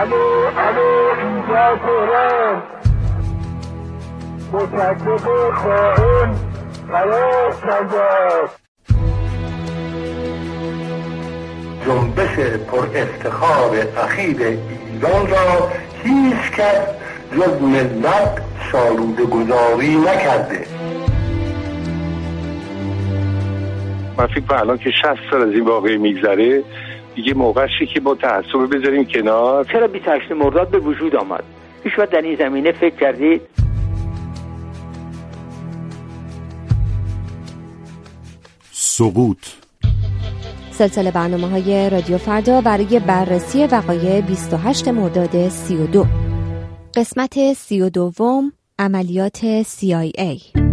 الو الو اینجا تهران متکب خائن قرار نجات جنبش پر افتخار اخیر ایران را هیچ کس جز ملت سالوده گذاری نکرده. من فکر الان که 60 سال از این واقعی میگذره دیگه موقعشی که با تعصب بذاریم کنار. چرا 28 مرداد به وجود آمد؟ هیچ در این زمینه فکر کردید سقوط. سلسله برنامه های رادیو فردا برای بررسی وقایع 28 مرداد 32 قسمت 32 عملیات CIA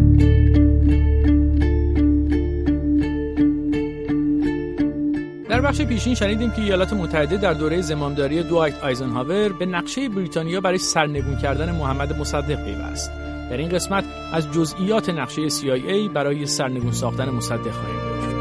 بخش پیشین شنیدیم که ایالات متحده در دوره زمامداری دوایت آیزنهاور به نقشه بریتانیا برای سرنگون کردن محمد مصدق پیوست. در این قسمت از جزئیات نقشه CIA برای سرنگون ساختن مصدق خواهیم گفت.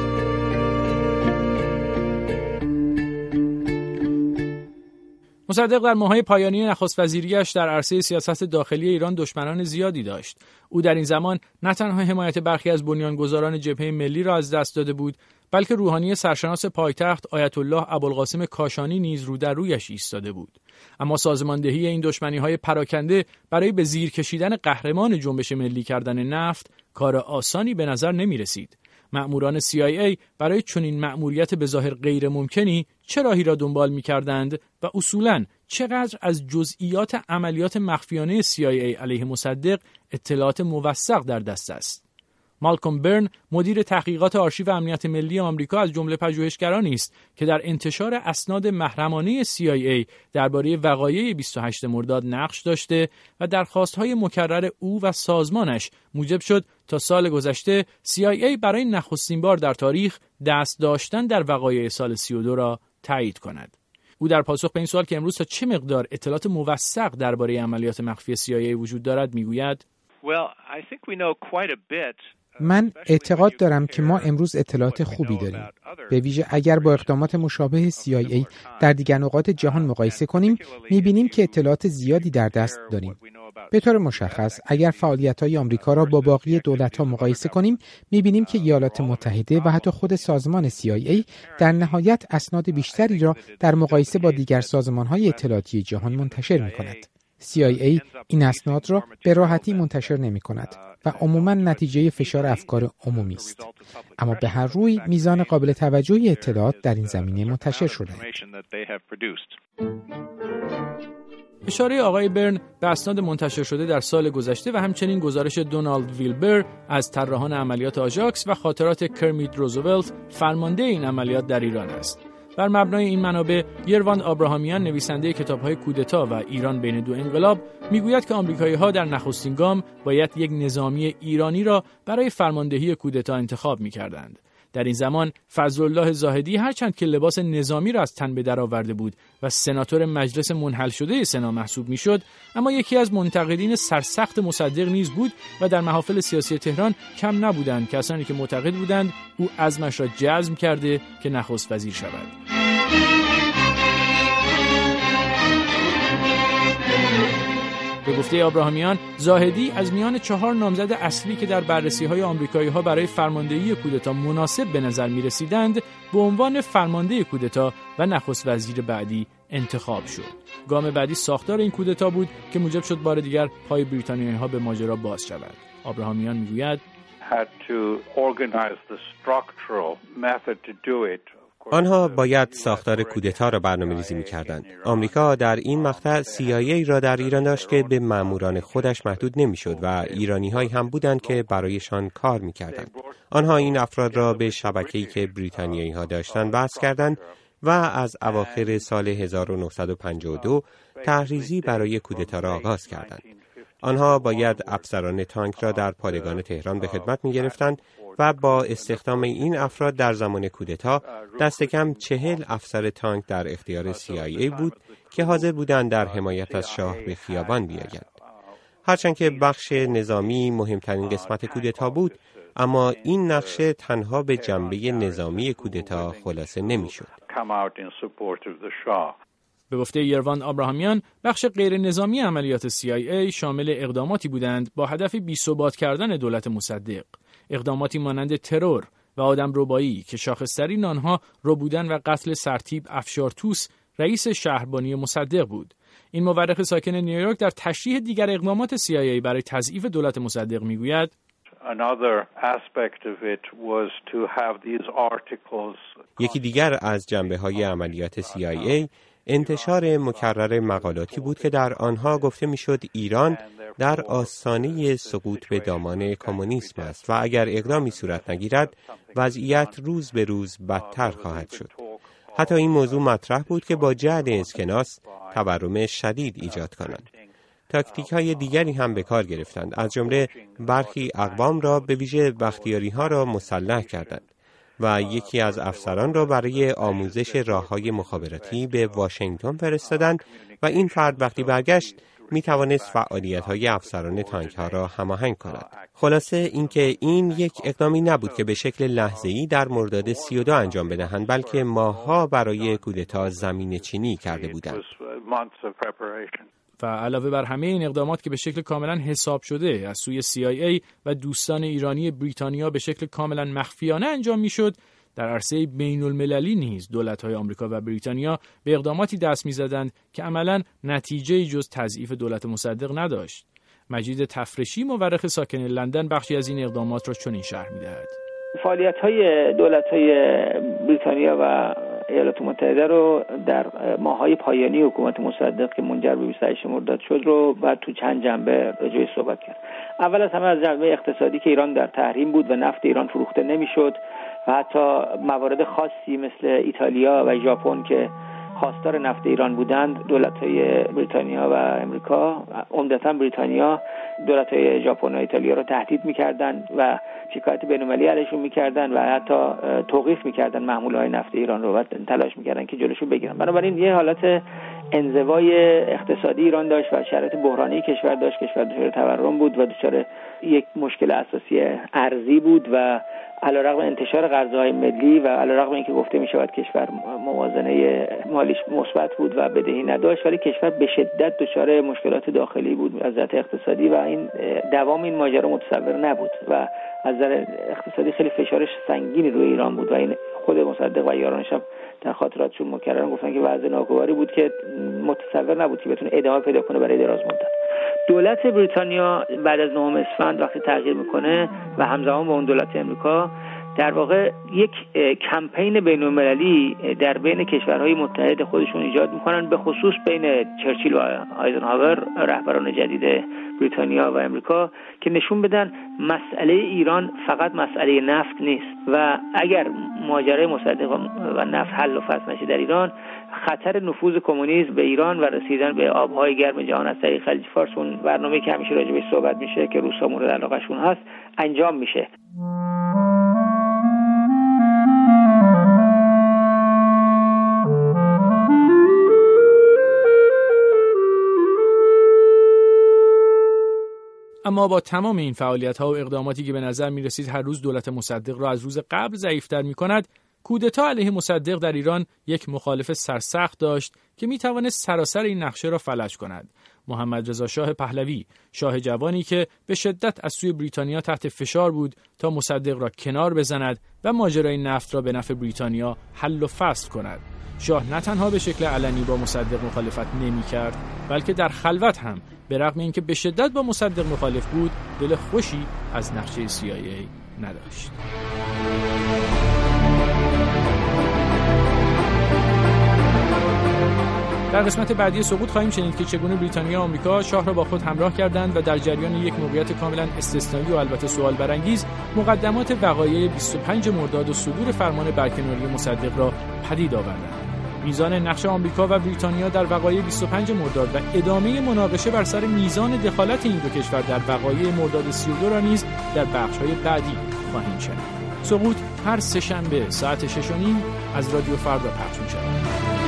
مصدق در ماهای پایانی نخست وزیریش در عرصه سیاست داخلی ایران دشمنان زیادی داشت. او در این زمان نه تنها حمایت برخی از بنیانگذاران جبهه ملی را از دست داده بود، بلکه روحانی سرشناس پایتخت آیت الله ابوالقاسم کاشانی نیز رو در رویش ایستاده بود. اما سازماندهی این دشمنی های پراکنده برای به زیر کشیدن قهرمان جنبش ملی کردن نفت کار آسانی به نظر نمی رسید مأموران CIA برای چنین مأموریت به ظاهر غیر ممکنی چه راهی را دنبال می کردند و اصولا چقدر از جزئیات عملیات مخفیانه CIA علیه مصدق اطلاعات موثق در دست است؟ مالکوم برن مدیر تحقیقات آرشیو امنیت ملی آمریکا از جمله پژوهشگرانی است که در انتشار اسناد محرمانه CIA درباره وقایع 28 مرداد نقش داشته و درخواست‌های مکرر او و سازمانش موجب شد تا سال گذشته CIA برای نخستین بار در تاریخ دست داشتن در وقایع سال 32 را تایید کند. او در پاسخ به این سوال که امروز تا چه مقدار اطلاعات موثق درباره عملیات مخفی CIA وجود دارد می‌گوید من اعتقاد دارم که ما امروز اطلاعات خوبی داریم. به ویژه اگر با اقدامات مشابه CIA در دیگر نقاط جهان مقایسه کنیم، می‌بینیم که اطلاعات زیادی در دست داریم. به طور مشخص اگر فعالیت های آمریکا را با باقی دولت ها مقایسه کنیم می‌بینیم که ایالات متحده و حتی خود سازمان CIA در نهایت اسناد بیشتری را در مقایسه با دیگر سازمان های اطلاعاتی جهان منتشر می کند. CIA این اسناد را به راحتی منتشر نمی کند و عموما نتیجه فشار افکار عمومی است. اما به هر روی میزان قابل توجهی اطلاعات در این زمینه منتشر شده. اشاره آقای برن به اسناد منتشر شده در سال گذشته و همچنین گزارش دونالد ویلبر از طراحان عملیات آژاکس و خاطرات کرمیت روزولت فرمانده این عملیات در ایران است. بر مبنای این منابع یرواند آبراهامیان نویسنده کتابهای کودتا و ایران بین دو انقلاب می‌گوید که آمریکایی ها در نخستین گام باید یک نظامی ایرانی را برای فرماندهی کودتا انتخاب می کردند. در این زمان فضلالله زاهدی هرچند که لباس نظامی را از تن به درآورده بود و سناتور مجلس منحل شده سنا محسوب می‌شد اما یکی از منتقدین سرسخت مصدق نیز بود و در محافل سیاسی تهران کم نبودند. کسانی که معتقد بودند او عزمش را جزم کرده که نخست وزیر شود. گفته ابراهامیان زاهدی از میان چهار نامزد اصلی که در بررسی های آمریکایی ها برای فرماندهی کودتا مناسب به نظر می رسیدند به عنوان فرمانده کودتا و نخست وزیر بعدی انتخاب شد. گام بعدی ساختار این کودتا بود که موجب شد بار دیگر پای بریتانیایی ها به ماجرا باز شود. ابراهامیان می‌گوید آنها باید ساختار کودتا را برنامه ریزی می کردند. آمریکا در این مقطع CIA را در ایران داشت که به ماموران خودش محدود نمی شد و ایرانی هایی هم بودند که برایشان کار می کردند. آنها این افراد را به شبکه‌ای که بریتانیایی ها داشتند بحث کردند و از اواخر سال 1952 تحریزی برای کودتا را آغاز کردند. آنها باید افسران تانک را در پادگان تهران به خدمت می گرفتند و با استخدام این افراد در زمان کودتا دست کم چهل افسر تانک در اختیار CIA بود که حاضر بودند در حمایت از شاه به خیابان بیایند. هرچند که بخش نظامی مهمترین قسمت کودتا بود اما این نقشه تنها به جنبه نظامی کودتا خلاصه نمی‌شد. به گفته یروان آبراهامیان بخش غیر نظامی عملیات CIA شامل اقداماتی بودند با هدف بی‌ثبات کردن دولت مصدق. اقداماتی مانند ترور و آدم ربایی که شاخصترین آنها بودن و قتل سرتیب افشارتوس رئیس شهربانی مصدق بود. این مورخ ساکن نیویورک در تشریح دیگر اقدامات CIA برای تضعیف دولت مصدق می‌گوید یکی دیگر از جنبه های عملیات CIA انتشار مکرر مقالاتی بود که در آنها گفته می‌شد ایران در آستانه سقوط به دامان کمونیسم است و اگر اقدامی صورت نگیرد وضعیت روز به روز بدتر خواهد شد. حتی این موضوع مطرح بود که با جهد اسکناس تورم شدید ایجاد کنند. تاکتیک های دیگری هم به کار گرفتند. از جمله برخی اقوام را به ویژه بختیاری ها را مسلح کردند. و یکی از افسران را برای آموزش راه های مخابراتی به واشنگتن فرستادند و این فرد وقتی برگشت می توانست فعالیت های افسران تانک ها را هماهنگ کند. خلاصه اینکه این یک اقدامی نبود که به شکل لحظه ای در مرداد 32 انجام بدهند بلکه ماها برای کودتا زمین چینی کرده بودند. و علاوه بر همه این اقدامات که به شکل کاملا حساب شده از سوی CIA و دوستان ایرانی بریتانیا به شکل کاملا مخفیانه انجام می‌شد در عرصه بین المللی نیز دولت های آمریکا و بریتانیا به اقداماتی دست می‌زدند که عملا نتیجه جز تضعیف دولت مصدق نداشت. مجید تفرشی مورخ ساکن لندن بخشی از این اقدامات را چنین شرح می‌دهد. فعالیت های دولت های بریتانیا و ایالات متحده رو در ماهای پایانی حکومت مصدق که منجر به 28 مرداد شد رو بعد تو چند جنبه راجعش صحبت کرد. اول از همه از جنبه اقتصادی که ایران در تحریم بود و نفت ایران فروخته نمی‌شد و حتی موارد خاصی مثل ایتالیا و ژاپن که خواستار نفت ایران بودند دولت های بریتانیا و امریکا. عمدتا بریتانیا دولت های ژاپن و ایتالیا رو تهدید می‌کردند و شکایت بینالمللی علیشون می‌کردن و حتی توقیف می‌کردن محمول های نفت ایران رو و تلاش می‌کردن که جلوشون بگیرن. بنابراین یه حالت انزوای اقتصادی ایران داشت و شرایط بحرانی کشور داشت. کشور دچار تورم بود و دچار یک مشکل اساسی ارزی بود و علیرغم انتشار قرضهای ملی و علیرغم اینکه گفته می شود کشور موازنه مالیش مثبت بود و بدهی نداشت ولی کشور به شدت دچار مشکلات داخلی بود از نظر اقتصادی و این دوام این ماجرا متصور نبود و از نظر اقتصادی خیلی فشارش سنگینی روی ایران بود و این خود مصدق و یارانش هم در خاطراتشون مکررن گفتن که وضع ناگواری بود که متصور نبود که بتونه ادامه پیدا کنه برای دراز مدت. دولت بریتانیا بعد از نهم اسفند وقتی تغییر می‌کنه و همزمان با اون دولت امریکا در واقع یک کمپین بین المللی در بین کشورهای متحد خودشون ایجاد می‌کنن به خصوص بین چرچیل و آیزنهاور رهبران جدید بریتانیا و امریکا که نشون بدن مسئله ایران فقط مسئله نفت نیست. و اگر ماجرای مصدق و نفت حل و فصل نشه در ایران خطر نفوذ کمونیسم به ایران و رسیدن به آبهای گرم جهان از طریق خلیج فارس اون برنامه که همیشه راجع صحبت میشه که روسا مورد علاقهشون هست انجام میشه. اما با تمام این فعالیت ها و اقداماتی که به نظر می رسید هر روز دولت مصدق را از روز قبل ضعیفتر می کند کودتا علیه مصدق در ایران یک مخالف سرسخت داشت که می توانست سراسر این نقشه را فلج کند. محمد رضا شاه پهلوی شاه جوانی که به شدت از سوی بریتانیا تحت فشار بود تا مصدق را کنار بزند و ماجرای نفت را به نفع بریتانیا حل و فصل کند. شاه نه تنها به شکل علنی با مصدق مخالفت نمی کرد بلکه در خلوت هم به رغم اینکه به شدت با مصدق مخالف بود دل خوشی از نقشه CIA نداشت در قسمت بعدی سقوط خواهیم شنید که چگونه بریتانیا و آمریکا شاه را با خود همراه کردند و در جریان یک موقعیت کاملا استثنایی و البته سوال برانگیز مقدمات وقایع 25 مرداد و صدور فرمان برکناری مصدق را پدید آوردند. میزان نقش آمریکا و بریتانیا در وقایع 25 مرداد و ادامه مناقشه بر سر میزان دخالت این دو کشور در وقایع مرداد 32 را نیز در بخش‌های بعدی خواهیم شنید. سقوط هر سهشنبه ساعت 6 از رادیو فردا پخش می‌شود.